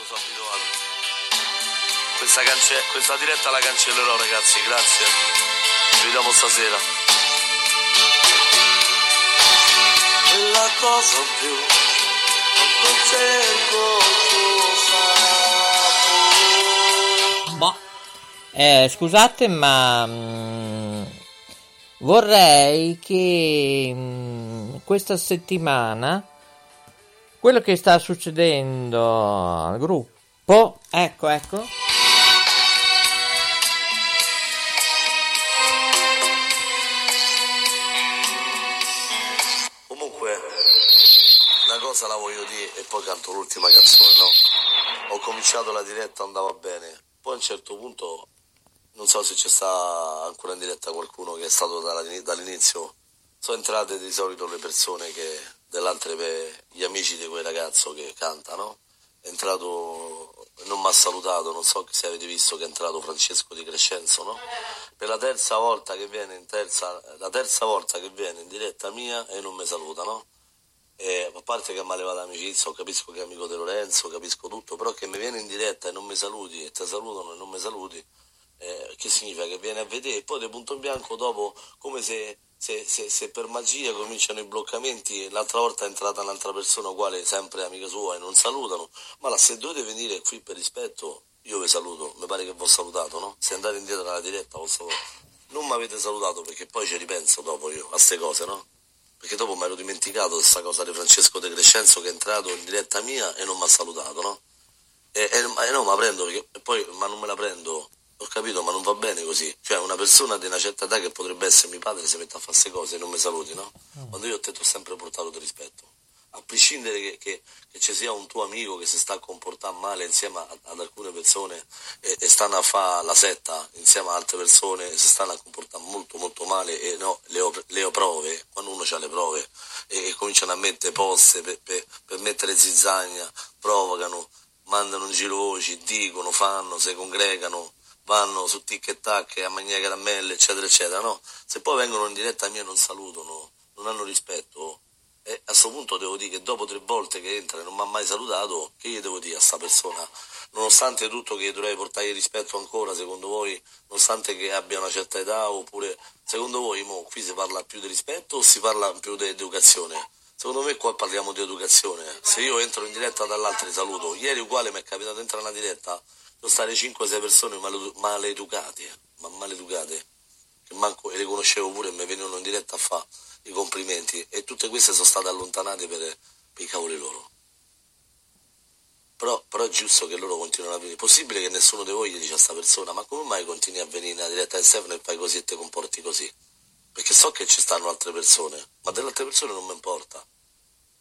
tanto sono abituato. Questa, cance- questa diretta la cancellerò ragazzi, grazie. Ci vediamo stasera. E la cosa più non cerco Boh. Eh, scusate, ma mm, vorrei che mm, questa settimana quello che sta succedendo al gruppo, ecco, ecco. Comunque, una cosa la voglio dire e poi canto l'ultima canzone, no? Ho cominciato la diretta, andava bene. Poi a un certo punto, non so se c'è sta ancora in diretta qualcuno che è stato dall'inizio. Sono entrate di solito le persone che, dell'altre, pe- gli amici di quel ragazzo che canta, no? È entrato, non mi ha salutato, non so se avete visto che è entrato Francesco Di Crescenzo, no? Per la terza volta che viene in terza, terza volta che viene in diretta mia e non mi saluta, no? E a parte che mi ha levato l'amicizia, capisco che è amico di Lorenzo, capisco tutto, però che mi viene in diretta e non mi saluti e ti salutano e non mi saluti, eh, che significa che viene a vedere e poi di punto in bianco dopo come se, se- se- se per magia cominciano i bloccamenti, l'altra volta è entrata un'altra persona uguale, sempre amica sua e non salutano, ma là, se dovete venire qui per rispetto io vi saluto, mi pare che vi ho salutato, no? Se andate indietro alla diretta non mi avete salutato perché poi ci ripenso dopo io a queste cose, no? Perché dopo mi ero dimenticato questa cosa di Francesco De Crescenzo che è entrato in diretta mia e non mi ha salutato, no? E, e- e no, ma prendo perché e poi ma non me la prendo, ho capito, ma non va bene così. Cioè una persona di una certa età che potrebbe essere mio padre si mette a fare queste cose e non mi saluti, no? Quando io te ti ho sempre portato di rispetto. A prescindere che, che- che ci sia un tuo amico che si sta a comportare male insieme a- ad alcune persone e, e stanno a fare la setta insieme ad altre persone e si stanno a comportare molto molto male e no, le ho, le ho prove, quando uno ha le prove e, e cominciano a mettere poste per, per- per mettere zizzagna, provocano, mandano in giro voci, dicono, fanno, si congregano, vanno su tic e tac a mangiare caramelle, eccetera, eccetera, no? Se poi vengono in diretta mia e non salutano, non hanno rispetto, e a questo punto devo dire che dopo tre volte che entra e non mi ha mai salutato, che gli devo dire a sta persona? Nonostante tutto che dovrei portargli rispetto ancora, secondo voi, nonostante che abbia una certa età, oppure secondo voi mo, qui si parla più di rispetto o si parla più di educazione? Secondo me qua parliamo di educazione. Se io entro in diretta dall'altro saluto, ieri uguale mi è capitato di entrare in una diretta, sono state 5-6 persone male- maleducate, ma maleducate, che manco e le conoscevo pure e mi venivano in diretta a fare i complimenti e tutte queste sono state allontanate per, per i cavoli loro. Però, però è giusto che loro continuino a venire. Possibile che nessuno di voi gli dice a sta persona, ma come mai continui a venire nella diretta di Stefano e fai così e ti comporti così? Perché so che ci stanno altre persone, ma delle altre persone non mi importa.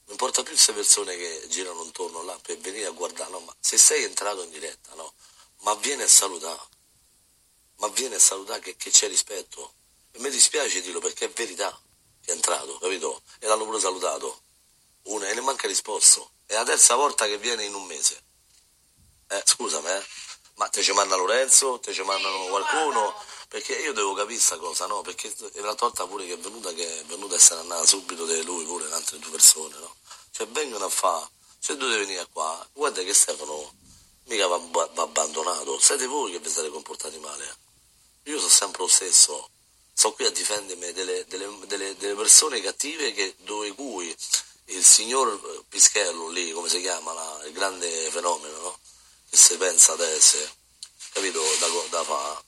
Mi importa più queste persone che girano intorno là per venire a guardare, no, ma se sei entrato in diretta, no, ma vieni a salutare, ma vieni a salutare che, che c'è rispetto. E mi dispiace dirlo perché è verità che è entrato, capito? E l'hanno pure salutato. Una e ne manca risposto. È la terza volta che viene in un mese. Eh, scusami, eh. Ma te ci manda Lorenzo, te ci mandano qualcuno? Perché io devo capire sta cosa, no? Perché è l'altra volta pure che è venuta che è venuta e se n'è andata subito di lui, pure altre due persone, no? Cioè vengono a fare, se dovete venire qua, guarda che Stefano mica va, va abbandonato, siete voi che vi siete comportati male. Io sono sempre lo stesso, sto qui a difendermi delle, delle- delle- delle persone cattive che, dove cui il signor Pischello lì, come si chiama, là, il grande fenomeno, no? Che si pensa ad essere, capito, da, da fa,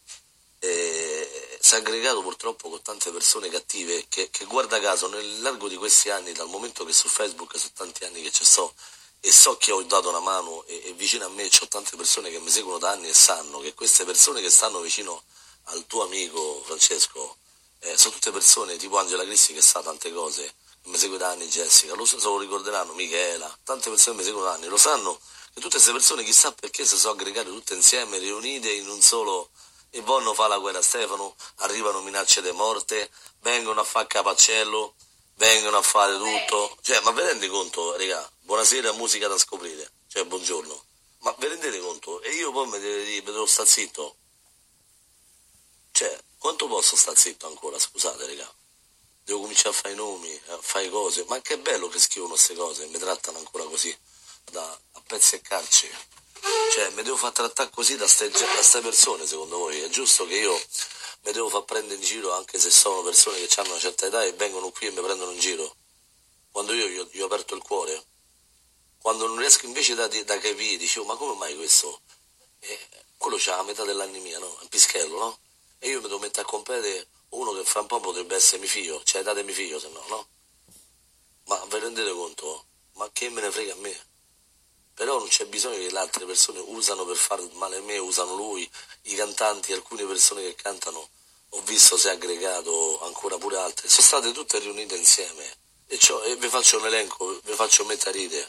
e si è aggregato purtroppo con tante persone cattive che, che guarda caso nel largo di questi anni, dal momento che su Facebook sono tanti anni che ci sto e so che ho dato una mano e, e vicino a me ho tante persone che mi seguono da anni e sanno che queste persone che stanno vicino al tuo amico Francesco eh, sono tutte persone tipo Angela Cristi che sa tante cose, che mi segue da anni Jessica, lo, lo ricorderanno Michela, tante persone mi seguono da anni, lo sanno che tutte queste persone chissà perché si sono aggregate tutte insieme, riunite in un solo e vogliono fare la guerra. A Stefano, arrivano minacce di morte, vengono a fare capaccello, vengono a fare tutto. Cioè, ma vi rendi conto, raga? Buonasera, musica da scoprire. Cioè, buongiorno. Ma vi rendete conto? E io poi mi devo stare zitto. Cioè, quanto posso stare zitto ancora, scusate, raga? Devo cominciare a fare i nomi, a fare cose. Ma che bello che scrivono queste cose, mi trattano ancora così, da, a pezzi e carci. Cioè, mi devo far trattare così da queste persone, secondo voi? È giusto che io mi devo far prendere in giro anche se sono persone che hanno una certa età e vengono qui e mi prendono in giro? Quando io gli ho, aperto il cuore? Quando non riesco invece da, da capire, dicevo, ma come mai questo? Eh, quello c'ha la metà dell'anni mia, no? È un pischello, no? E io mi devo mettere a competere uno che fra un po' potrebbe essere mio figlio, cioè datemi figlio se no, no? Ma vi rendete conto? Ma che me ne frega a me? Però non c'è bisogno che le altre persone usano per fare male a me, usano lui, i cantanti, alcune persone che cantano, ho visto se è aggregato ancora pure altre, sono state tutte riunite insieme e, e vi faccio un elenco, vi faccio metà ride.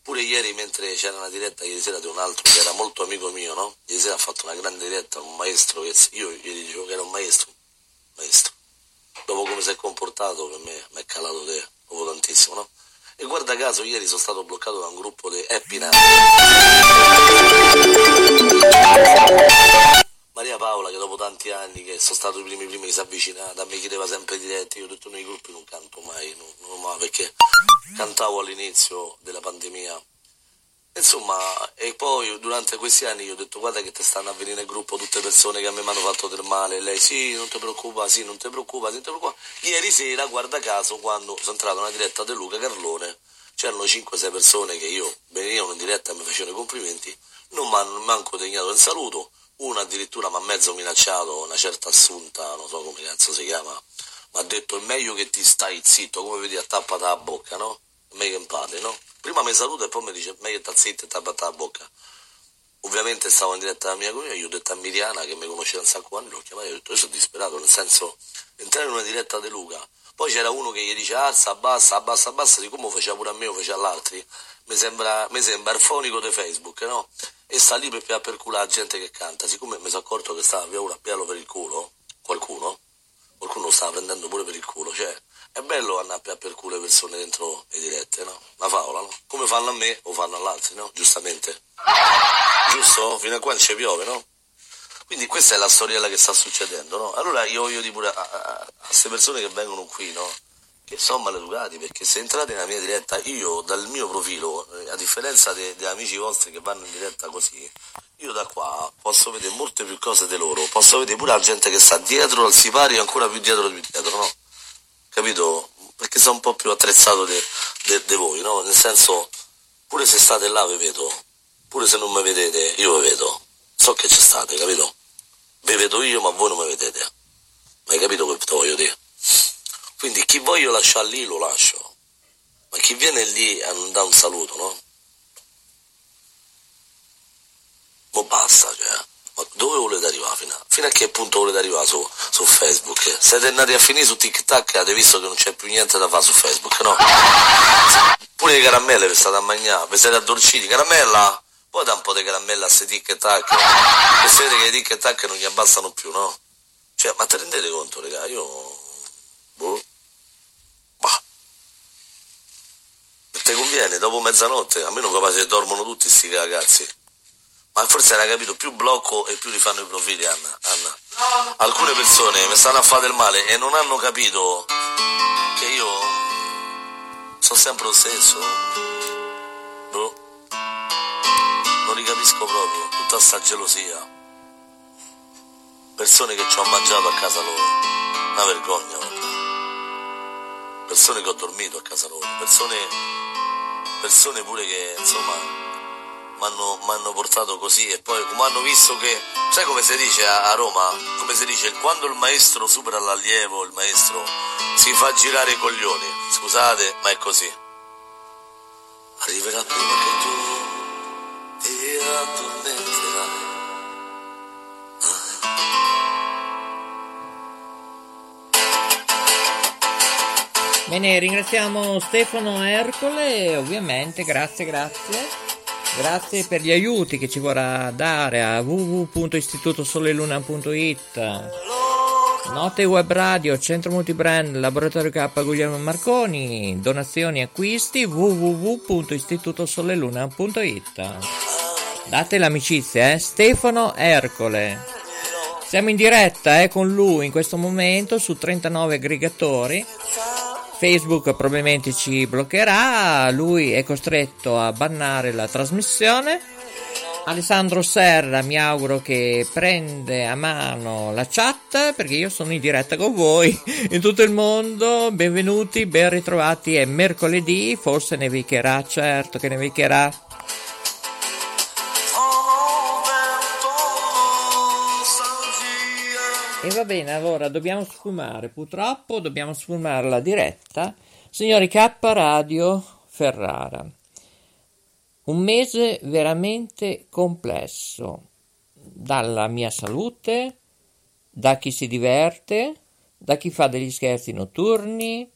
Pure ieri mentre c'era una diretta ieri sera di un altro che era molto amico mio, no? Ieri sera ha fatto una grande diretta, un maestro che io gli dicevo che era un maestro, maestro. Dopo come si è comportato per me mi è calato te, dopo tantissimo, no? E guarda caso ieri sono stato bloccato da un gruppo di Happy Night. Maria Paola che dopo tanti anni che sono stato i primi primi che si è mi chiedeva sempre diretti, io ho detto nei gruppi non canto mai, non, non mai perché cantavo all'inizio della pandemia Insomma, e poi durante questi anni io ho detto guarda che ti stanno a venire nel gruppo tutte persone che a me mi hanno fatto del male, lei sì, non ti preoccupa, sì, non ti preoccupa, sì, non ti preoccupa. Ieri sera, guarda caso, quando sono entrato nella diretta di Luca Carlone, c'erano 5-6 persone che io venivano in diretta e mi facevano i complimenti, non mi hanno manco degnato il saluto, uno addirittura mi ha mezzo minacciato, una certa assunta, non so come cazzo si chiama, mi ha detto è meglio che ti stai zitto, come vedi a tappata la bocca, no? Meglio impari, no? Prima mi saluta e poi mi dice meglio sta zitto e tappa la bocca. Ovviamente stavo in diretta alla mia comunità, io ho detto a Miriana che mi conosceva un sacco anni, l'ho chiamata e ho detto io sono disperato, nel senso entrare in una diretta di Luca. Poi c'era uno che gli dice alza, abbassa, abbassa, abbassa, di come faceva pure a me o faceva all'altri. Mi sembra, mi sembra il fonico di Facebook, no? E sta lì per, per culo la gente che canta. Siccome mi sono accorto che stava via uno a piano per il culo, qualcuno, qualcuno lo stava prendendo pure per il culo, cioè è bello andare a per culo le persone dentro le dirette, no? Una favola, no? Come fanno a me o fanno all'altro, no? Giustamente. Giusto? Fino a qua non ci piove, no? Quindi questa è la storiella che sta succedendo, no? Allora io voglio dire pure a queste persone che vengono qui, no? Che sono maleducati, perché se entrate nella mia diretta, io dal mio profilo, eh, a differenza degli amici vostri che vanno in diretta così, io da qua posso vedere molte più cose di loro, posso vedere pure la gente che sta dietro al sipario, ancora più dietro di dietro, no? Capito? Perché sono un po' più attrezzato di voi, no? Nel senso, pure se state là vi vedo, pure se non mi vedete, io vi vedo. So che ci state, capito? Vi vedo io, ma voi non mi vedete. Ma hai capito che voglio dire? Quindi chi voglio lasciare lì lo lascio. Ma chi viene lì a non dare un saluto, no? Ma basta, cioè. Dove volete arrivare fino a, fino a che punto volete arrivare su, su, Facebook? Siete andati a finire su TikTok e avete visto che non c'è più niente da fare su Facebook, no? Pure le caramelle vi state a mangiare, vi siete addolciti, caramella? Poi da un po' di caramella a queste TikTok, e sapete che i TikTok non gli abbassano più, no? Cioè, ma te rendete conto, raga? Io... Boh. Bah. Te conviene, dopo mezzanotte, a meno che dormono tutti sti ragazzi ma forse era capito più blocco e più li fanno i profili Anna, Anna. alcune persone mi stanno a fare del male e non hanno capito che io sono sempre lo stesso. Boh. non li capisco proprio tutta sta gelosia. Persone che ci ho mangiato a casa loro. Una vergogna persone che ho dormito a casa loro. Persone persone pure che insomma mi hanno portato così e poi come hanno visto che, sai come si dice a, a Roma? Come si dice, quando il maestro supera l'allievo, il maestro si fa girare i coglioni. Scusate, ma è così. Arriverà prima che tu ti addormenterai. Bene, ringraziamo Stefano Ercole, ovviamente, grazie, grazie. Grazie per gli aiuti che ci vorrà dare a www.istitutosoleluna.it Note Web Radio, Centro Multibrand, Laboratorio K Guglielmo Marconi, donazioni e acquisti www.istitutosoleluna.it Date l'amicizia, eh? Stefano Ercole. Siamo in diretta eh, con lui in questo momento su 39 aggregatori Facebook probabilmente ci bloccherà, lui è costretto a bannare la trasmissione Alessandro Serra mi auguro che prende a mano la chat perché io sono in diretta con voi in tutto il mondo. Benvenuti, ben ritrovati. È mercoledì, forse nevicherà, certo che nevicherà. E va bene, allora dobbiamo sfumare, purtroppo dobbiamo sfumare la diretta. Signori K Radio Ferrara. Un mese veramente complesso, dalla mia salute, da chi si diverte, da chi fa degli scherzi notturni,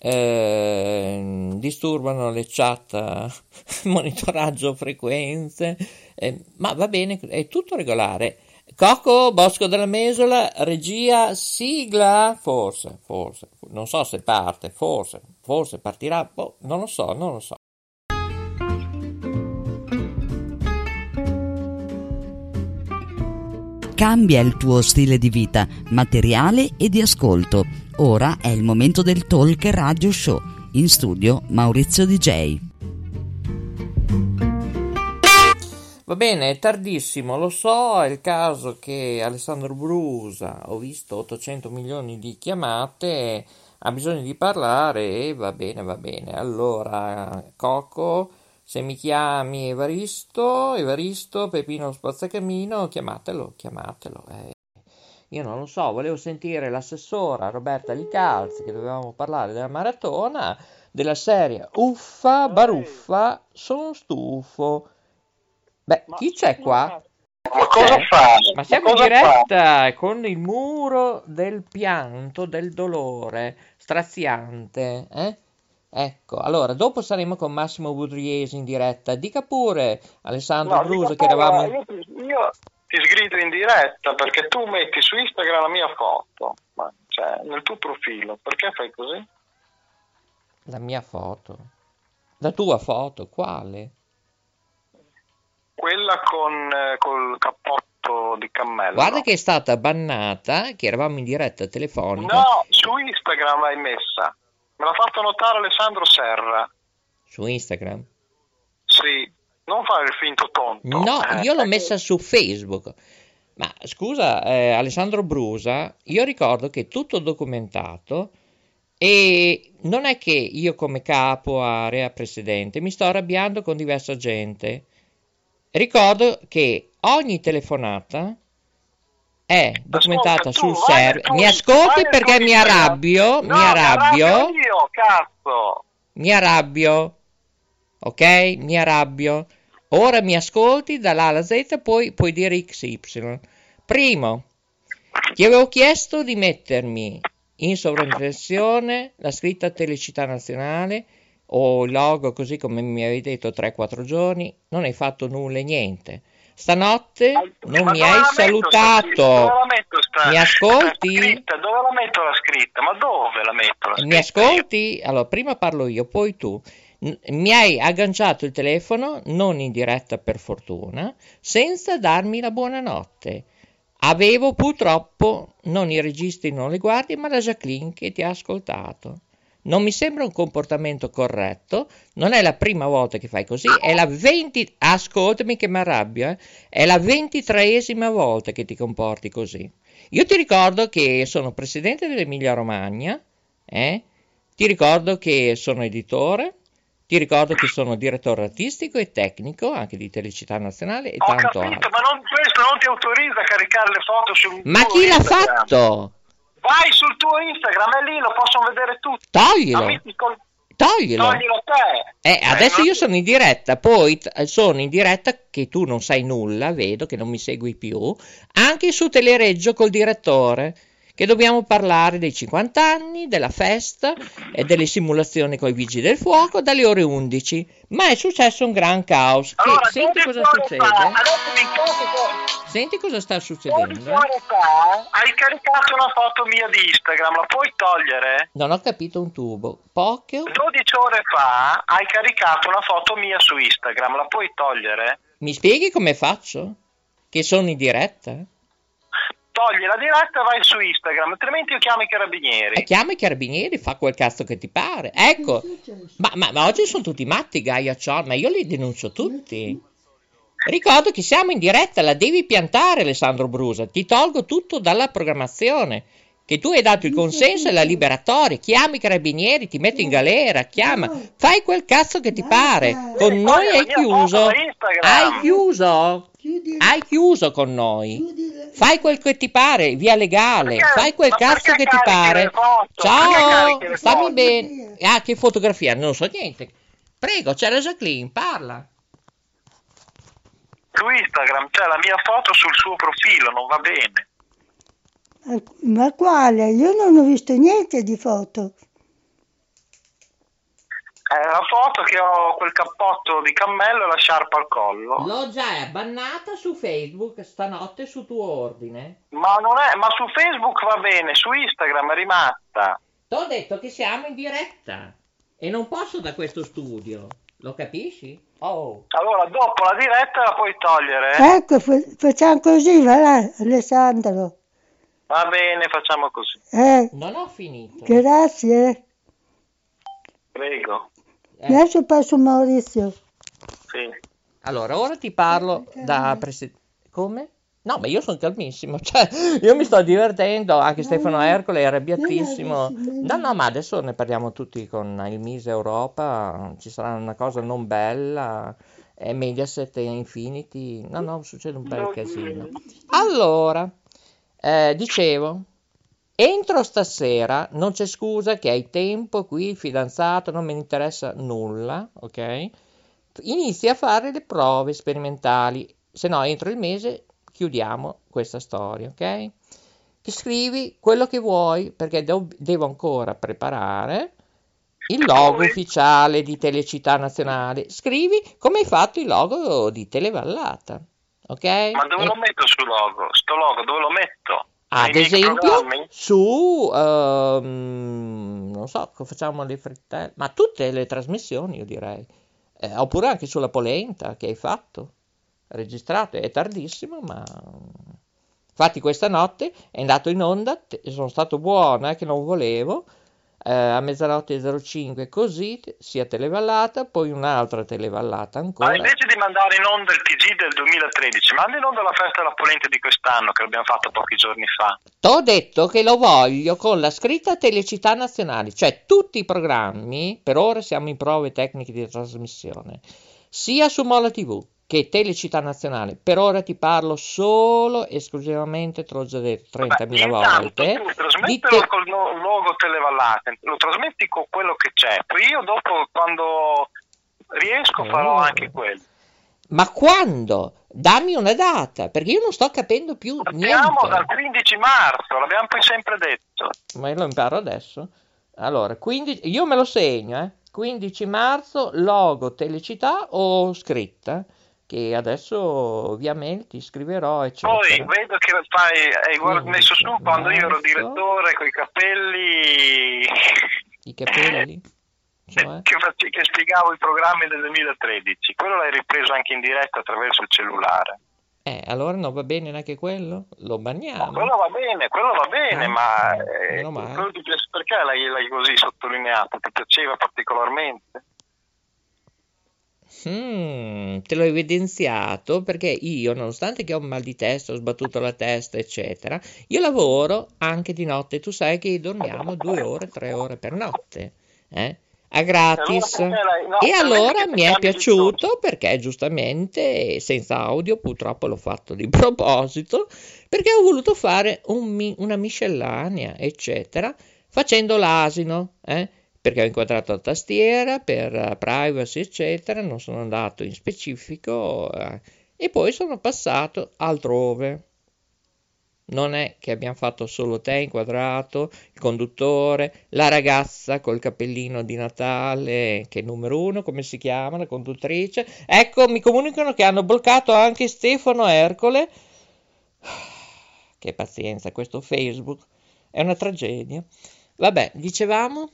eh, disturbano le chat, monitoraggio frequenze, eh, ma va bene, è tutto regolare. Cocco, Bosco della Mesola, regia, sigla, forse, forse, non so se parte, forse, forse partirà, boh, non lo so, non lo so. Cambia il tuo stile di vita, materiale e di ascolto. Ora è il momento del Talk Radio Show. In studio Maurizio DJ. Va bene, è tardissimo, lo so, è il caso che Alessandro Brusa, ho visto 800 milioni di chiamate, ha bisogno di parlare e va bene, va bene. Allora, Coco, se mi chiami Evaristo, Evaristo, Pepino Spazzacamino, chiamatelo, chiamatelo. Eh. Io non lo so, volevo sentire l'assessora Roberta Licalzi che dovevamo parlare della maratona, della serie Uffa, Baruffa, sono stufo. Beh, chi c'è qua? Ma cosa fa? Ma siamo in cosa diretta fa? con il muro del pianto, del dolore, straziante, eh? Ecco, allora, dopo saremo con Massimo Budriesi in diretta. Dica pure, Alessandro No, Bruso, che eravamo... Io, ti- io ti sgrido in diretta perché tu metti su Instagram la mia foto, ma, cioè nel tuo profilo. Perché fai così? La mia foto. La tua foto, quale? Quella con eh, col cappotto di cammello. Guarda che è stata bannata, che eravamo in diretta telefonica, No, su Instagram l'hai messa. Me l'ha fatto notare Alessandro Serra. su Instagram. Sì, non fare il finto tonto. No, Eh, io l'ho messa su Facebook. Ma scusa, eh, Alessandro Brusa, io ricordo che è tutto documentato e non è che io come capo, area, presidente, mi sto arrabbiando con diversa gente. Ricordo che ogni telefonata è documentata tu sul nel server. Mi ascolti perché mi arrabbio, No, mi arrabbio, io, cazzo. mi arrabbio, ok? Mi arrabbio. Ora mi ascolti dall'A alla Z, poi puoi dire XY. Primo, ti avevo chiesto di mettermi in sovraimpressione la scritta Telecità Nazionale o il logo così come mi avevi detto 3-4 giorni, non hai fatto nulla e niente. Stanotte non Ma mi hai salutato. Dove la metto sta- Mi ascolti? scritta? Dove la metto la scritta? Ma dove la metto la scritta? Mi ascolti? Allora, prima parlo io, poi tu. Mi hai agganciato il telefono, non in diretta per fortuna, senza darmi la buonanotte. Avevo purtroppo non i registri, non le guardie, ma la Jacqueline che ti ha ascoltato. Non mi sembra un comportamento corretto, non è la prima volta che fai così, è la 20... Ascoltami che mi arrabbio, eh. È la ventitreesima volta che ti comporti così. Io ti ricordo che sono presidente dell'Emilia Romagna, eh? Ti ricordo che sono editore, ti ricordo che sono direttore artistico e tecnico anche di Telecità Nazionale e Ho tanto capito, altro. ma non, questo non ti autorizza a caricare le foto sul Ma chi l'ha Instagram. fatto? Vai sul tuo Instagram, è lì, lo possono vedere tutti. Toglilo, col- toglilo. Toglilo te. Eh, adesso non- io sono in diretta, poi t- sono in diretta che tu non sai nulla, vedo che non mi segui più, anche su Telereggio col direttore, che dobbiamo parlare dei 50 anni, della festa e delle simulazioni con i vigili del fuoco dalle ore 11. Ma è successo un gran caos. Che- Allora, senti 12 cosa succede? Fa, Senti cosa sta 12 succedendo? ore fa hai caricato una foto mia di Instagram, la puoi togliere? Non ho capito un tubo. Poche? 12 ore fa hai caricato una foto mia su Instagram, la puoi togliere? Mi spieghi come faccio? Che sono in diretta? Togli la diretta e vai su Instagram, altrimenti io chiamo i E carabinieri. chiama i carabinieri, fa quel cazzo che ti pare. Ecco, ma, ma- ma oggi sono tutti matti, Gaia Ciò, ma io li denuncio tutti. Ricordo che siamo in diretta, la devi piantare Alessandro Brusa, ti tolgo tutto dalla programmazione. Che tu hai dato il consenso e la liberatoria, chiami i carabinieri, ti metti in galera, chiama, fai quel cazzo che ti pare. Con noi hai chiuso. Hai chiuso? Hai chiuso con noi. Fai quel che ti pare, via legale. Perché- Fai quel ma cazzo che ti pare. Ciao, foto? bene. Ah, che fotografia? Non so niente. Prego, c'è la Jacqueline, parla. Su Instagram c'è la mia foto sul suo profilo, non va bene. Ma quale? Io non ho visto niente di foto. È la foto che ho quel cappotto di cammello e la sciarpa al collo. L'ho già bannata su Facebook stanotte su tuo ordine. Ma non è, ma su Facebook va bene, su Instagram è rimasta. T'ho detto che siamo in diretta e non posso da questo studio. Lo capisci? Oh. Allora, dopo la diretta la puoi togliere. Ecco, fa- facciamo così, va là, Alessandro. Va bene, facciamo così. Eh, Non ho finito. grazie. Prego. Eh, Adesso passo Maurizio. Sì. Allora, ora ti parlo da presidente. Come? No, ma io sono calmissimo, cioè, io mi sto divertendo, anche Stefano Ercole è arrabbiatissimo. No, no, ma adesso ne parliamo tutti con il Mise Europa, ci sarà una cosa non bella, e Mediaset e Infinity, no, no, succede un bel casino. Allora, eh, dicevo, entro stasera, non c'è scusa che hai tempo qui, fidanzato, non ne interessa nulla, ok? Inizi a fare le prove sperimentali, se no entro il mese chiudiamo questa storia, ok? Ti scrivi quello che vuoi perché devo, devo ancora preparare il logo ufficiale di Telecittà Nazionale. Scrivi come hai fatto il logo di Televallata, ok? Ma dove E- lo metto sul logo? Sto logo dove lo metto? Ad Nei esempio su ehm, non so facciamo le frittelle ma tutte le trasmissioni io direi. Eh, oppure anche sulla polenta che hai fatto registrato è tardissimo ma infatti questa notte è andato in onda te- sono stato buono eh, che non volevo eh, a mezzanotte 05 così sia televallata poi un'altra televallata Ma ancora invece di mandare in onda il TG del 2013, manda in onda la festa della polenta di quest'anno che l'abbiamo fatto pochi giorni fa. T'ho detto che lo voglio con la scritta Telecittà Nazionale, cioè tutti i programmi, per ora siamo in prove tecniche di trasmissione, sia su Mola TV che Telecittà Nazionale. Per ora ti parlo solo, esclusivamente, te l'ho già detto 30.000 Beh, intanto volte, tu di trasmettilo te- col logo Televallate, lo trasmetti con quello che c'è, poi io dopo quando riesco farò Oh. anche quello. Ma quando? Dammi una data, perché io non sto capendo più Partiamo dal niente. 15 marzo, l'abbiamo poi sempre detto. Ma io lo imparo adesso. Allora, 15, io me lo segno, eh. 15 marzo, logo Telecittà o scritta, che adesso via mail ti scriverò, eccetera. Poi vedo che fai, hai guard- 15 messo su quando io ero direttore con i capelli I capelli? Cioè? che, che spiegavo i programmi del 2013. Quello l'hai ripreso anche in diretta attraverso il cellulare. Eh, allora non va bene neanche quello? Lo No, banniamo. quello va bene, quello va bene, Ah, ma eh, perché l'hai, l'hai così sottolineato? Ti piaceva particolarmente? Mm, te l'ho evidenziato perché io, nonostante che ho un mal di testa, ho sbattuto la testa, eccetera, io lavoro anche di notte. Tu sai che dormiamo due ore, tre ore per notte, eh? A gratis. Allora, no, E allora mi è piaciuto perché giustamente senza audio, purtroppo l'ho fatto di proposito, perché ho voluto fare un una miscellanea, eccetera, facendo l'asino, eh? Perché ho inquadrato la tastiera per eh, privacy, eccetera, non sono andato in specifico eh, e poi sono passato altrove. Non è che abbiamo fatto solo te inquadrato, il conduttore, la ragazza col cappellino di Natale, che è numero uno, come si chiama, la conduttrice. Ecco, mi comunicano che hanno bloccato anche Stefano Ercole. Che pazienza, questo Facebook è una tragedia. Vabbè, dicevamo?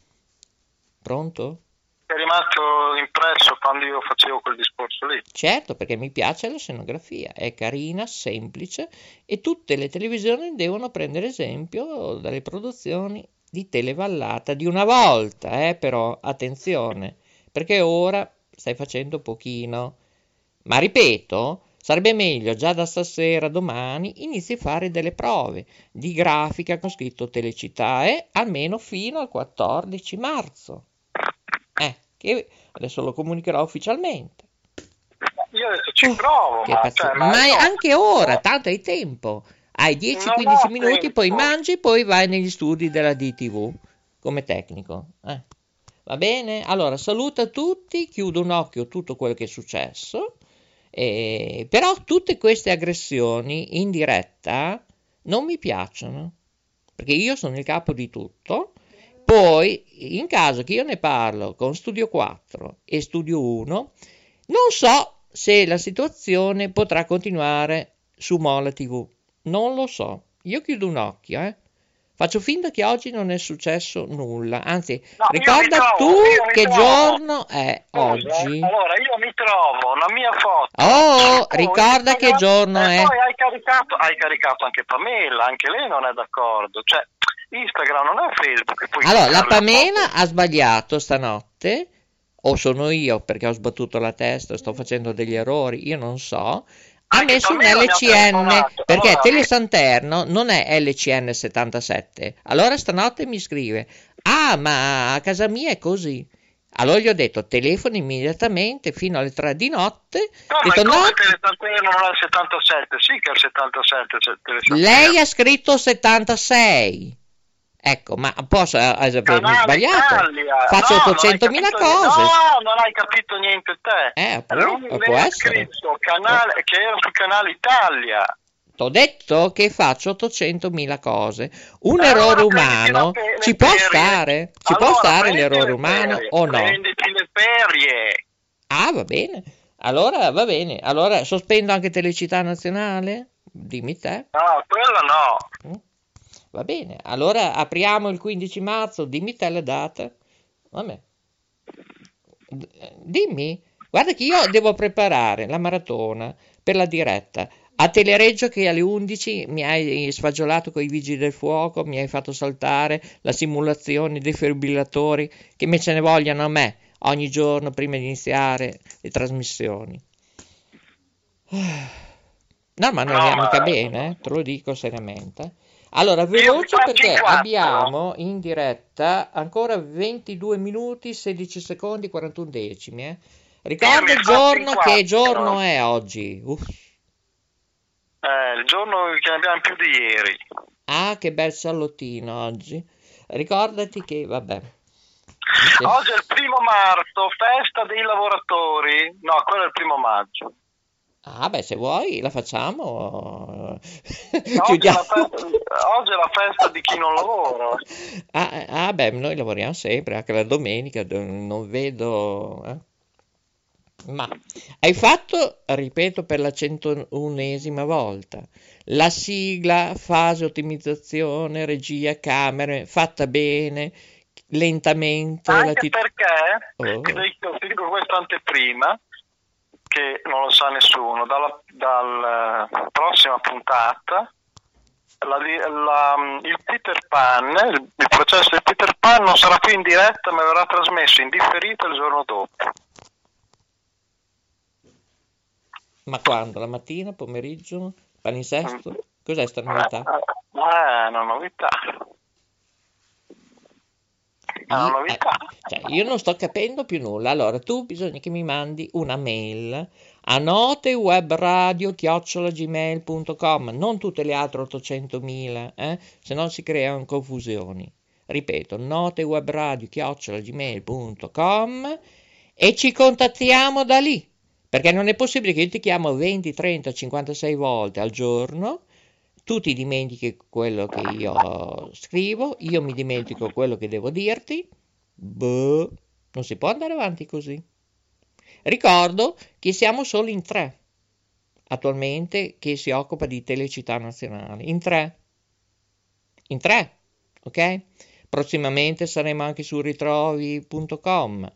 Pronto? È rimasto impresso quando io facevo quel discorso lì. Certo, perché mi piace la scenografia, è carina, semplice e tutte le televisioni devono prendere esempio dalle produzioni di Televallata di una volta, eh, però attenzione, perché ora stai facendo pochino. Ma ripeto, Sarebbe meglio già da stasera, domani, inizi a fare delle prove di grafica con scritto Telecitae almeno fino al 14 marzo. Eh, che adesso lo comunicherò ufficialmente. Io adesso ci provo, Che ma, cioè, ma io- anche ora, tanto hai tempo. Hai 10-15 Non ho minuti, tempo. poi mangi, poi vai negli studi della DTV come tecnico. Eh. Va bene? Allora, saluta tutti, chiudo un occhio a tutto quello che è successo. eh, però tutte queste aggressioni in diretta non mi piacciono, perché io sono il capo di tutto. Poi, in caso che io ne parlo con Studio 4 e Studio 1, non so se la situazione potrà continuare su Mola TV. Non lo so. Io chiudo un occhio, eh. Faccio finta che oggi non è successo nulla. Anzi, No, ricorda trovo, tu che trovo. giorno è Scusa, oggi. Allora, io mi trovo la mia foto. Oh, Poi ricorda che giorno e è. poi hai caricato, hai caricato anche Pamela, anche lei non è d'accordo. Cioè, Instagram non è Facebook. Allora, la Pamela ha sbagliato stanotte, o sono io perché ho sbattuto la testa, sto facendo degli errori, io non so. Ha messo un LCN perché Telesanterno non è LCN 77. Allora stanotte mi scrive: Ah, ma a casa mia è così. Allora gli ho detto: telefono immediatamente fino alle 3 di notte. No, ma detto: come No, Telesanterno non è il 77? Sì che è il 77. cioè, lei ha scritto 76. Ecco, ma posso eh, avermi Canale sbagliato? Italia. Faccio No, non hai 800.000 capito cose. No, non hai capito niente te. Eh, appunto, Lui può essere. scritto canale, che era sul canale Italia. T'ho detto che faccio 800.000 cose. Un Eh, errore umano la fe- le ci può ferie. stare? Ci può Allora, stare prenditi l'errore le umano ferie, o no? Prenditi le ferie. Ah, va bene. Allora va bene. Allora sospendo anche Telecità Nazionale? Dimmi te. No, quella no. Mm? Va bene. Allora apriamo il 15 marzo. Dimmi te la data. Vabbè. Dimmi. Guarda che io devo preparare la maratona per la diretta. A Telereggio che alle 11 mi hai sfagiolato con i vigili del fuoco, mi hai fatto saltare la simulazione dei defibrillatori, che me ce ne vogliano a me ogni giorno prima di iniziare le trasmissioni. No, ma non No, ma- mica bene, eh, te lo dico seriamente. Allora, veloce perché abbiamo in diretta ancora 22 minuti, 16 secondi, 41 decimi. eh. Mi il giorno, che giorno è oggi? Eh, il giorno che abbiamo più di ieri. Ah, che bel sallottino oggi. Ricordati che, vabbè. Oggi è il primo marzo, festa dei lavoratori. No, quello è il primo maggio. Ah, beh, se vuoi la facciamo. Oggi è, la festa, oggi è la festa di chi non lavora. Ah, ah, beh, noi lavoriamo sempre, anche la domenica, do- non vedo... eh. Ma hai fatto, ripeto per la centounesima volta, la sigla, fase, ottimizzazione, regia, camere, fatta bene, lentamente, la Anche tit- perché, Oh. ti dico, questa anteprima, che non lo sa nessuno, dalla, dalla prossima puntata, la la- il Peter Pan, il, il processo di Peter Pan non sarà più in diretta, ma verrà trasmesso in differita il giorno dopo. Ma quando? La mattina, pomeriggio, palinsesto? Cos'è sta novità? Eh, è una novità. È una Io, novità. cioè, io non sto capendo più nulla. Allora, tu bisogna che mi mandi una mail a notewebradio.gmail.com non tutte le altre 800.000, eh? se no si creano confusioni. Ripeto, notewebradio.gmail.com e ci contattiamo da lì. Perché non è possibile che io ti chiamo 20, 30, 56 volte al giorno, tu ti dimentichi quello che io scrivo, io mi dimentico quello che devo dirti. Boh, non si può andare avanti così. Ricordo che siamo solo in tre attualmente che si occupa di telecità nazionali. In tre. In tre, ok? Prossimamente saremo anche su ritrovi.com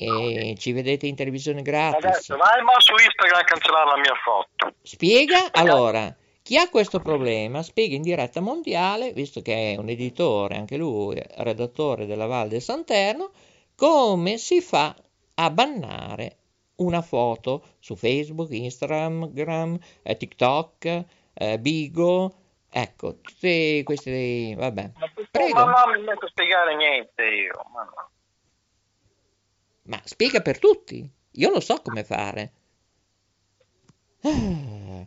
e ci vedete in televisione gratis. Adesso vai ma su Instagram a cancellare la mia foto. Spiega allora, chi ha questo problema, spiega in diretta mondiale, visto che è un editore, anche lui, redattore della Val del Santerno, come si fa a bannare una foto su Facebook, Instagram, eh, TikTok, eh, Bigo, ecco, tutte queste, vabbè. Prego. ma non mi metto a spiegare niente io. Ma no. Ma spiega per tutti, io lo so come fare. Ah,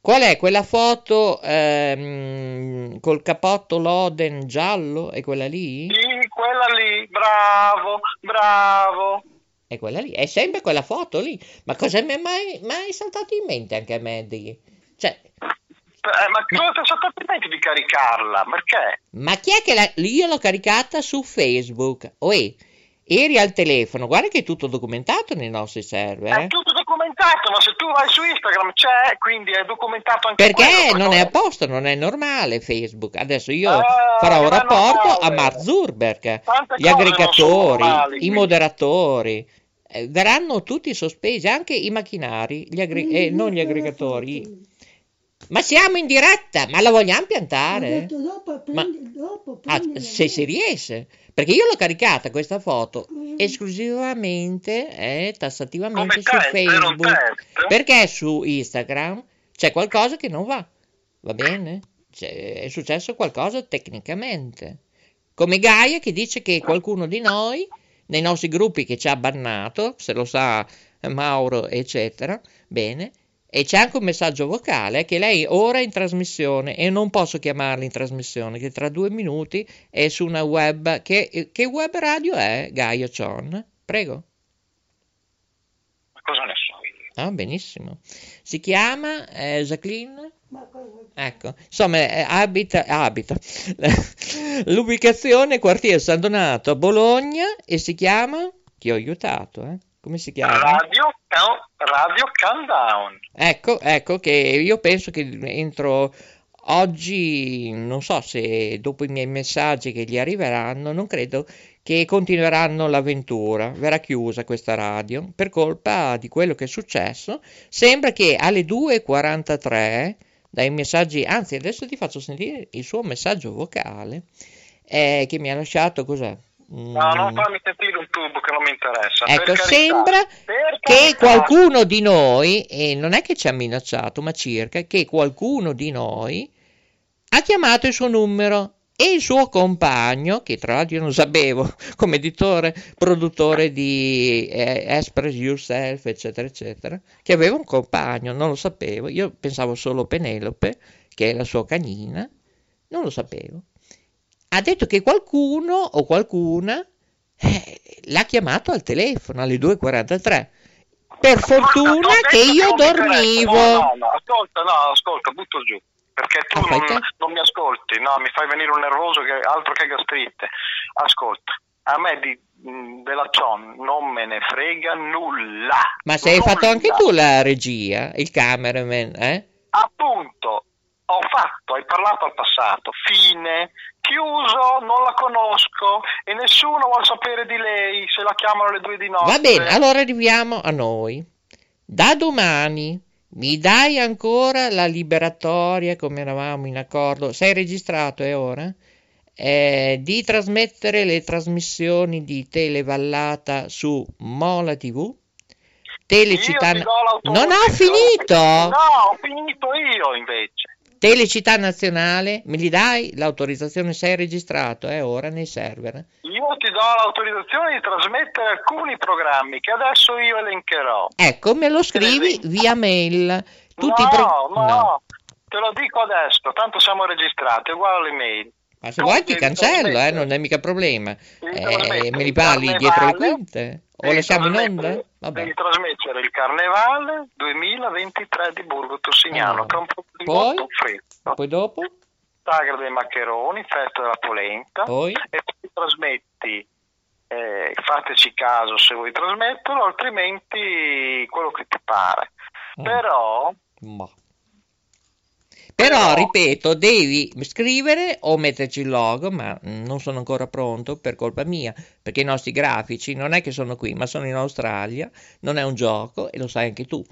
Qual è quella foto ehm, col cappotto Loden giallo? È quella lì? Sì, quella lì, bravo, bravo. È quella lì, è sempre quella foto lì. Ma cosa mi è mai, mai saltato in mente anche a me di... Cioè, Eh, ma cosa ti è stato in mente di caricarla? Perché? ma chi è che la... Io l'ho caricata su Facebook. Oi, eri al telefono, guarda che è tutto documentato nei nostri server. È eh. tutto documentato, ma se tu vai su Instagram c'è, quindi è documentato anche Perché quello, non è a perché- posto, non è normale Facebook. Adesso io Eh, farò un rapporto a. Mark Zuckerberg, Tante gli aggregatori, normali, i quindi. moderatori. eh, verranno tutti sospesi, anche i macchinari, gli aggre- eh, non gli aggregatori. Ma siamo in diretta, ma la vogliamo Ho piantare? detto dopo, Ma- prendi, dopo, Ah, se si riesce, perché io l'ho caricata questa foto esclusivamente e tassativamente Come su un Facebook, perché su Instagram c'è qualcosa che non va, va bene? C'è- è successo qualcosa tecnicamente. Come Gaia che dice che qualcuno di noi, nei nostri gruppi che ci ha bannato, se lo sa eh, Mauro, eccetera, bene, e c'è anche un messaggio vocale che lei ora è in trasmissione e non posso chiamarla in trasmissione, che tra due minuti è su una web. Che, che web radio è, Gaia Chon? Prego. Ma cosa ne so io? Ah, benissimo. Si chiama eh, Jacqueline? Ma cosa- Ecco, insomma, eh, abita, abita. L'ubicazione quartiere San Donato a Bologna e si chiama, che ho aiutato, eh? Come si chiama? Radio, Radio Countdown. Ecco, ecco che io penso che entro oggi, non so se dopo i miei messaggi che gli arriveranno, non credo che continueranno l'avventura. Verrà chiusa questa radio per colpa di quello che è successo. Sembra che alle 2.43, dai messaggi, anzi adesso ti faccio sentire il suo messaggio vocale, eh, che mi ha lasciato cos'è? No, non Mm. fammi sentire un tubo che non mi interessa. Ecco, carità. sembra che qualcuno di noi, e non è che ci ha minacciato, ma circa che qualcuno di noi ha chiamato il suo numero e il suo compagno, che tra l'altro io non sapevo, come editore, produttore di eh, Express Yourself, eccetera, eccetera, che aveva un compagno, non lo sapevo, io pensavo solo Penelope, che è la sua canina, non lo sapevo. Ha detto che qualcuno o qualcuna eh, l'ha chiamato al telefono alle 2.43. Per fortuna detto che io dormivo. No, no, no, ascolta, no, ascolta, butto giù. Perché tu non, non mi ascolti, no, mi fai venire un nervoso che altro che gastrite. Ascolta, a me di, mh, della Cion non me ne frega nulla. Ma se hai Nulla. fatto anche tu la regia, il cameraman, eh? Appunto, ho fatto, hai parlato al passato, fine, chiuso, non la conosco e nessuno vuole sapere di lei se la chiamano alle due di notte. Va bene, allora arriviamo a noi. Da domani mi dai ancora la liberatoria, come eravamo in accordo? Sei registrato, è ora? Eh, di trasmettere le trasmissioni di Televallata su Mola TV? Telecittà... Non ho finito! No, ho finito io invece. Telecittà Nazionale, me li dai l'autorizzazione? Sei registrato, è ora nei server. Io ti do l'autorizzazione di trasmettere alcuni programmi che adesso io elencherò. Ecco, me lo scrivi via mail. Tutti no, pro- no, te lo dico adesso, tanto siamo registrati, è uguale all'email. Ma se vuoi ti cancello, eh, non è mica problema. Eh, me li parli dietro le quinte? O devi lasciamo in onda? Vabbè. Devi trasmettere il Carnevale 2023 di Burgo Tossignano, Ah. che è un po' di Poi? freddo. Poi dopo? Sagra dei Maccheroni, Festa della Polenta. Poi? E poi trasmetti, eh, fateci caso se vuoi trasmetterlo, altrimenti quello che ti pare. Ah. Però Ma. Però, ripeto, devi scrivere o metterci il logo, ma non sono ancora pronto per colpa mia, perché i nostri grafici non è che sono qui, ma sono in Australia, non è un gioco e lo sai anche tu.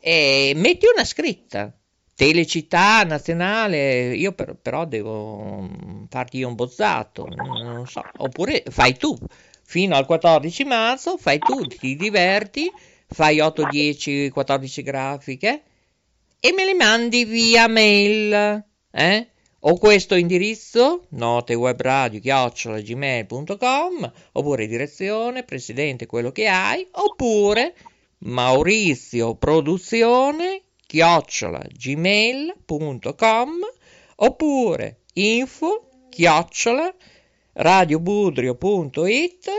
E metti una scritta. Telecittà nazionale, io per- però devo mm, farti io un bozzato, non so. Oppure fai tu, fino al 14 marzo, fai tu, ti diverti, fai 8, 10, 14 grafiche e me le mandi via mail, eh? o questo indirizzo notewebradio.gmail.com oppure direzione, presidente, quello che hai, oppure Maurizio Produzione gmail.com oppure info chiocciola radiobudrio.it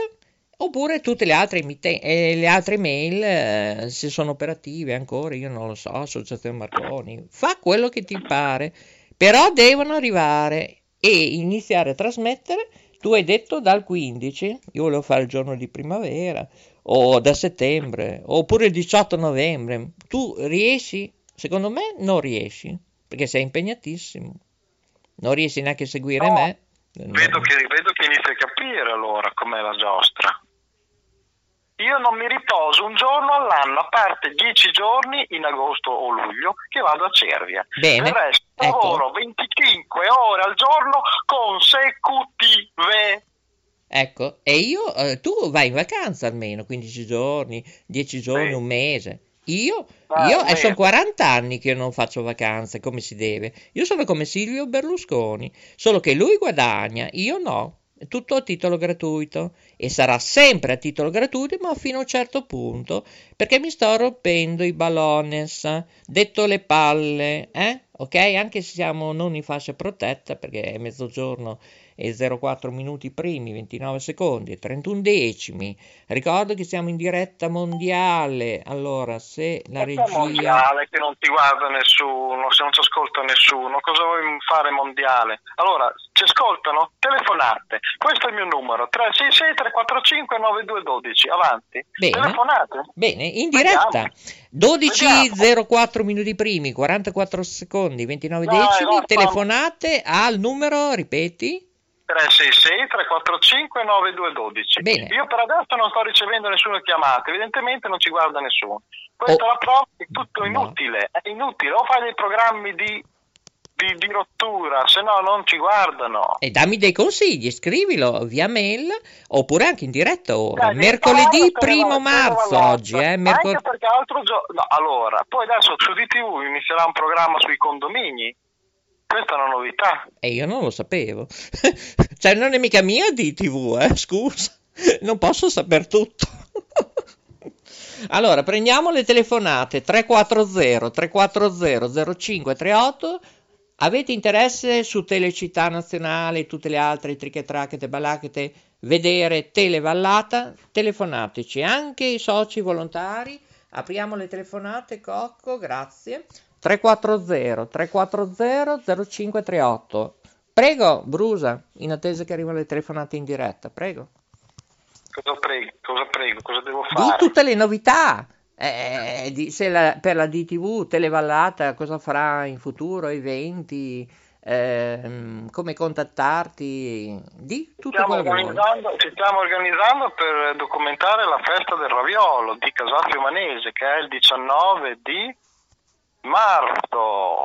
oppure tutte le altre, eh, le altre mail eh, se sono operative ancora io non lo so associazione Marconi fa quello che ti pare però devono arrivare e iniziare a trasmettere. Tu hai detto dal 15, io volevo fare il giorno di primavera, o da settembre, oppure il 18 novembre. Tu riesci? Secondo me non riesci, perché sei impegnatissimo. Non riesci neanche a seguire no, me. Vedo che, vedo che inizi a capire allora com'è la giostra. Io non mi riposo un giorno all'anno, a parte dieci giorni in agosto o luglio che vado a Cervia. Bene. Il resto ecco. lavoro 25 ore al giorno consecutive. Ecco, e io, eh, tu vai in vacanza almeno 15 giorni, 10 giorni, Sì. un mese. Io, Ah, io eh, sono mese. 40 anni che non faccio vacanze come si deve. Io sono come Silvio Berlusconi, solo che lui guadagna, io no. Tutto a titolo gratuito e sarà sempre a titolo gratuito, ma fino a un certo punto, perché mi sto rompendo i ballones, detto le palle, eh? Ok? Anche se siamo non in fascia protetta, perché è mezzogiorno e 04 minuti primi, 29 secondi e 31 decimi. Ricordo che siamo in diretta mondiale. Allora, se la regia mondiale che non ti guarda nessuno, se non ci ascolta nessuno, cosa vuoi fare mondiale? Allora, ci ascoltano? Telefonate. Questo è il mio numero, 366 345 9212. Avanti. Bene. Telefonate. Bene, in diretta 12 Vediamo. 04 minuti primi, 44 secondi, 29 Dai, decimi. Telefonate al numero, ripeti? 366 345 9212. Bene. Io per adesso non sto ricevendo nessuna chiamata, evidentemente non ci guarda nessuno. Questa Oh. è la prova è tutto No. inutile, è inutile. O fai dei programmi di, di, di rottura, se no non ci guardano. E dammi dei consigli, scrivilo via mail oppure anche in diretta ora. Dai, Mercoledì primo marzo oggi, eh? mercol- Anche perché altro giorno... No, allora, poi adesso su DTV inizierà un programma sui condomini. Questa è una novità. E io non lo sapevo. cioè, non è mica mia di TV, eh? Scusa. Non posso saper tutto. allora, prendiamo le telefonate 340 340 0538. Avete interesse su Telecittà Nazionale e tutte le altre trichetrachete balachete vedere Televallata? Telefonateci, anche i soci volontari. Apriamo le telefonate, Cocco, grazie. 340 340 0538. Prego, Brusa, in attesa che arrivano le telefonate in diretta, prego. Cosa prego? Cosa prego? Cosa devo Di fare? tutte le novità. eh, di- la- per la DTV, Televallata, cosa farà in futuro, eventi, ehm, come contattarti, di tutto Stiamo quello organizzando, ci stiamo organizzando per documentare la festa del raviolo di Casafio Manese che è il 19 di marzo,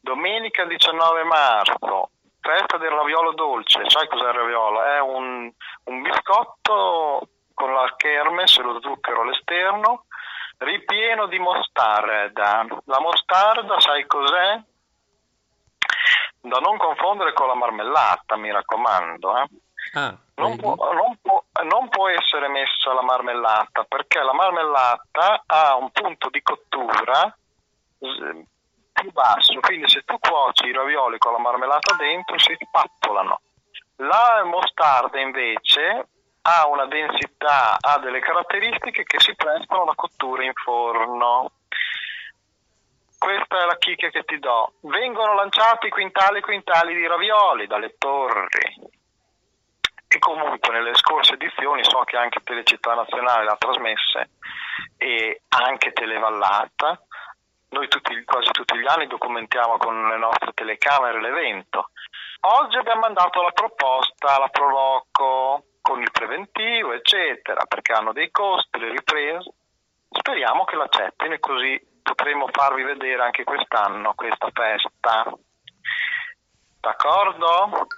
domenica 19 marzo, festa del raviolo dolce. Sai cos'è il raviolo? È un, un biscotto con la kermes e lo zucchero all'esterno ripieno di mostarda. La mostarda, sai cos'è? Da non confondere con la marmellata, mi raccomando. Eh. Ah, Non, può, non può- non può essere messa la marmellata perché la marmellata ha un punto di cottura più basso, quindi se tu cuoci i ravioli con la marmellata dentro si spappolano. La mostarda invece ha una densità, ha delle caratteristiche che si prestano alla cottura in forno. Questa è la chicca che ti do. Vengono lanciati quintali e quintali di ravioli dalle torri. E comunque nelle scorse edizioni so che anche Telecittà Nazionale l'ha trasmesse e anche Televallata. Noi tutti, quasi tutti gli anni documentiamo con le nostre telecamere l'evento. Oggi abbiamo mandato la proposta alla Proloco con il preventivo, eccetera, perché hanno dei costi, le riprese. Speriamo che l'accettino e così potremo farvi vedere anche quest'anno questa festa. D'accordo?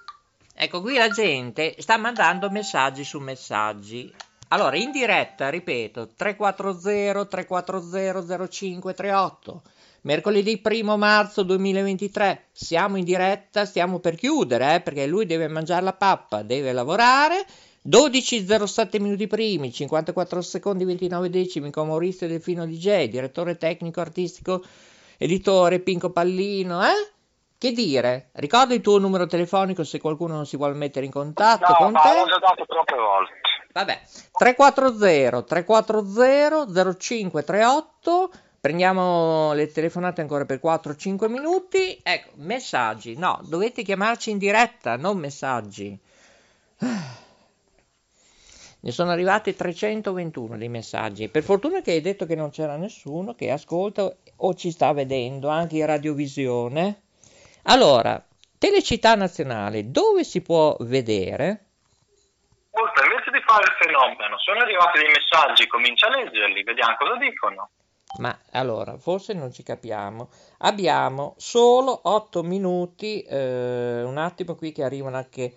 Ecco, qui la gente sta mandando messaggi su messaggi. Allora, in diretta, ripeto, 340 340 0538. Mercoledì 1 marzo 2023. Siamo in diretta, stiamo per chiudere, eh, perché lui deve mangiare la pappa, deve lavorare. 12.07 minuti primi, 54 secondi 29 decimi con Maurizio Delfino DJ, direttore tecnico artistico, editore Pinco Pallino, eh? Che dire? Ricorda il tuo numero telefonico se qualcuno non si vuole mettere in contatto No, con ma te. l'ho già dato troppe volte. Vabbè, 340 340 0538. Prendiamo le telefonate ancora per 4-5 minuti. Ecco, messaggi. No, dovete chiamarci in diretta, non messaggi. Ne sono arrivati 321 dei messaggi. Per fortuna che hai detto che non c'era nessuno che ascolta o ci sta vedendo, anche in radiovisione. Allora, Telecittà Nazionale, dove si può vedere? Fare il fenomeno, sono arrivati dei messaggi, comincia a leggerli, vediamo cosa dicono. Ma allora, forse non ci capiamo. Abbiamo solo 8 minuti, eh, un attimo qui che arrivano anche...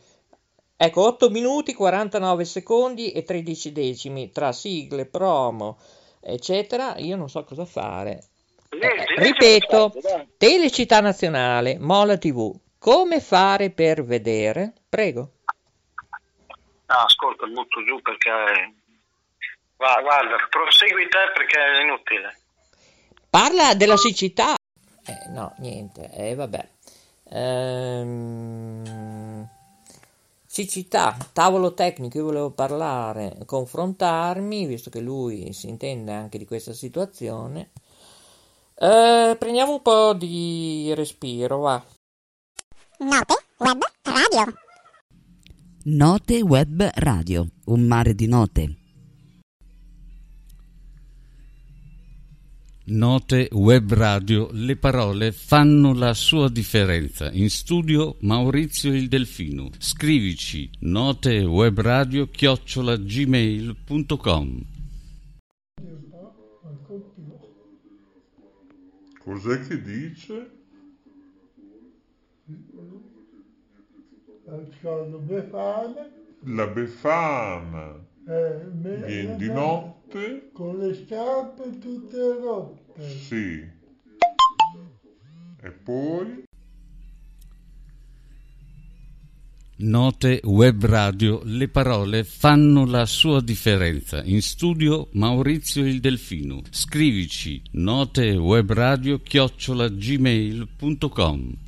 Ecco, 8 minuti, 49 secondi e 13 decimi tra sigle, promo, eccetera. Io non so cosa fare. Eh, ripeto. Telecittà Nazionale, Mola TV. Come fare per vedere? Prego. Ah, ascolta, butto giù perché... Va, guarda, prosegui te perché è inutile. Parla della siccità. Eh, no, niente, eh, vabbè. Ehm, siccità, tavolo tecnico, io volevo parlare, confrontarmi, visto che lui si intende anche di questa situazione. Eh, prendiamo un po' di respiro, va. Note web radio. Note Web Radio, un mare di note. Note Web Radio, le parole fanno la sua differenza. In studio Maurizio il Delfino. Scrivici notewebradio chiocciola gmail.com Cos'è che dice? Ascolto, Befana, La Befana eh, me- viene di notte? con le scarpe tutte rotte. Sì. E poi? Note Web Radio, le parole fanno la sua differenza. In studio Maurizio il Delfino. Scrivici notewebradio chiocciola gmail.com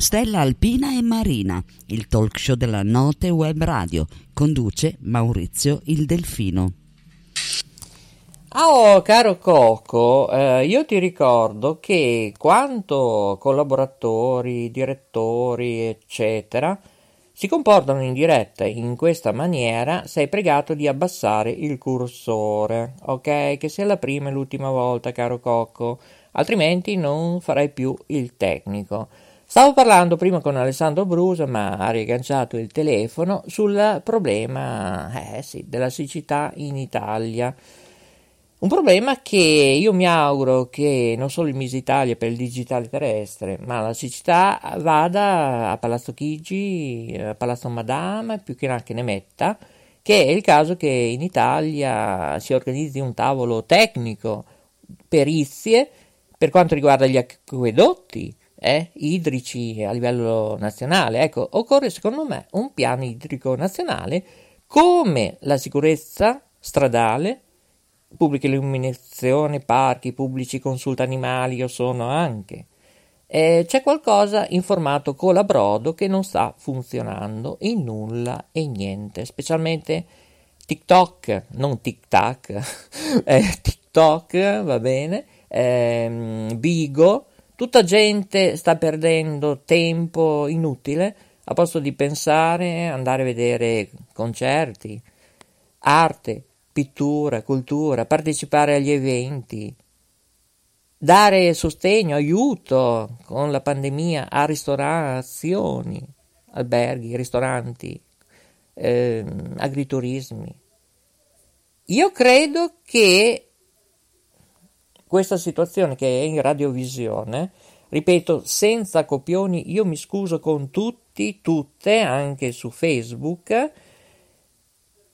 Stella Alpina e Marina, il talk show della Note Web Radio, conduce Maurizio il Delfino. Oh, caro Coco, eh, io ti ricordo che quanto collaboratori, direttori, eccetera, si comportano in diretta in questa maniera, sei pregato di abbassare il cursore, ok? Che sia la prima e l'ultima volta, caro Coco, altrimenti non farai più il tecnico. Stavo parlando prima con Alessandro Brusa, ma ha riagganciato il telefono sul problema eh, sì, della siccità in Italia. Un problema che io mi auguro che non solo il Miss Italia per il digitale terrestre, ma la siccità vada a Palazzo Chigi, a Palazzo Madama, più che anche ne metta, che è il caso che in Italia si organizzi un tavolo tecnico, perizie, per quanto riguarda gli acquedotti, eh, idrici a livello nazionale. Ecco, occorre secondo me un piano idrico nazionale come la sicurezza stradale, pubblica illuminazione, parchi pubblici, consulta animali, io sono anche. Eh, c'è qualcosa in formato colabrodo che non sta funzionando in nulla e niente, specialmente TikTok, non TikTok, eh, TikTok, va bene, ehm, Bigo, tutta gente sta perdendo tempo inutile a posto di pensare, andare a vedere concerti, arte, pittura, cultura, partecipare agli eventi, dare sostegno, aiuto con la pandemia a ristorazioni, alberghi, ristoranti, eh, agriturismi. Io credo che questa situazione che è in radiovisione, ripeto, senza copioni, io mi scuso con tutti, tutte, anche su Facebook,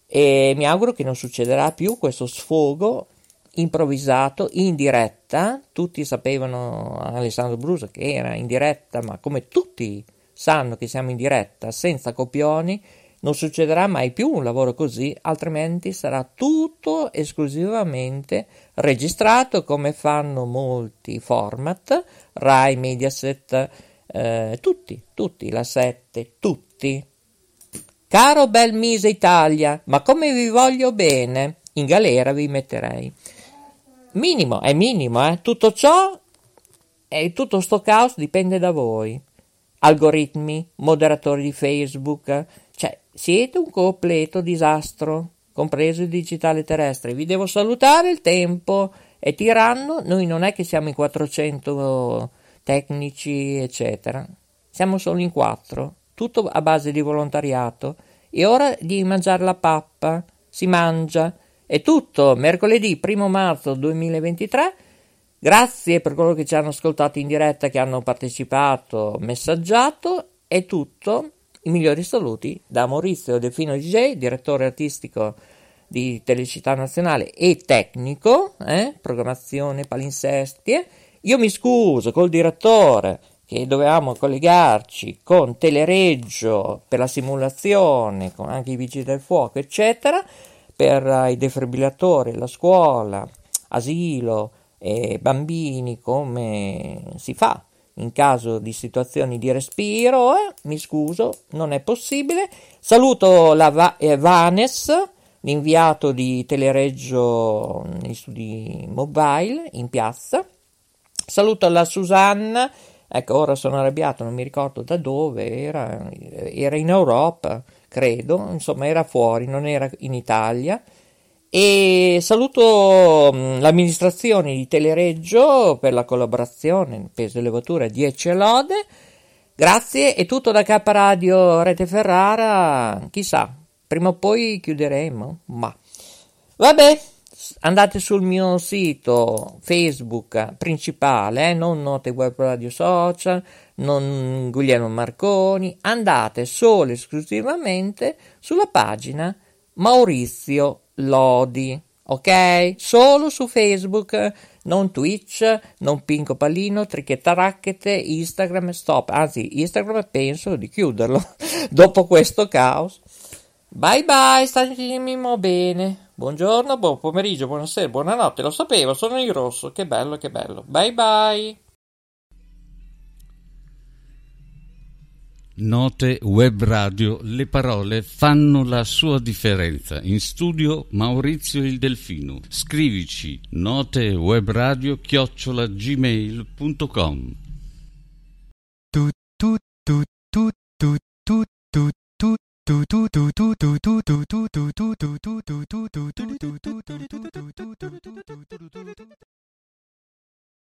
e mi auguro che non succederà più questo sfogo improvvisato, in diretta, tutti sapevano Alessandro Brusa che era in diretta, ma come tutti sanno che siamo in diretta, senza copioni, non succederà mai più un lavoro così, altrimenti sarà tutto esclusivamente registrato come fanno molti format, Rai, Mediaset, eh, tutti, tutti, la 7, tutti. Caro bel Mise Italia, ma come vi voglio bene, in galera vi metterei. Minimo, è minimo, eh? Tutto ciò e tutto sto caos dipende da voi. Algoritmi, moderatori di Facebook, siete un completo disastro, compreso il digitale terrestre. Vi devo salutare, il tempo è tiranno, noi non è che siamo in 400 tecnici, eccetera. Siamo solo in quattro, tutto a base di volontariato. E ora di mangiare la pappa, si mangia è tutto, mercoledì 1 marzo 2023. Grazie per coloro che ci hanno ascoltato in diretta, che hanno partecipato, messaggiato. È tutto. I migliori saluti da Maurizio Delfino DJ, direttore artistico di Telecittà Nazionale e tecnico, eh? programmazione, palinsestie. Io mi scuso col direttore che dovevamo collegarci con Telereggio per la simulazione, con anche i vigili del fuoco, eccetera per i defibrillatori, la scuola, asilo e bambini come si fa in caso di situazioni di respiro, eh, mi scuso, non è possibile. Saluto la Va- eh, Vanes, l'inviato di Telereggio negli studi mobile in piazza. Saluto la Susanna, ecco ora sono arrabbiato, non mi ricordo da dove era, era in Europa credo, insomma era fuori, non era in Italia. E saluto mm, l'amministrazione di Telereggio per la collaborazione, peso e levatura 10 lode. Grazie, è tutto da K Radio Rete Ferrara. Chissà, prima o poi chiuderemo, ma vabbè. Andate sul mio sito Facebook principale, eh, non Note Web Radio Social, non Guglielmo Marconi, andate solo e esclusivamente sulla pagina Maurizio Lodi, ok? Solo su Facebook, non Twitch, non Pinco Pallino, Trichetta Racchete, Instagram, stop, anzi Instagram penso di chiuderlo dopo questo caos. Bye bye, statemi bene. Buongiorno, buon pomeriggio, buonasera, buonanotte, lo sapevo, sono in rosso, che bello, che bello. Bye bye. Note web radio, le parole fanno la sua differenza. In studio Maurizio il Delfino. Scrivici notewebradio chiocciola gmail.com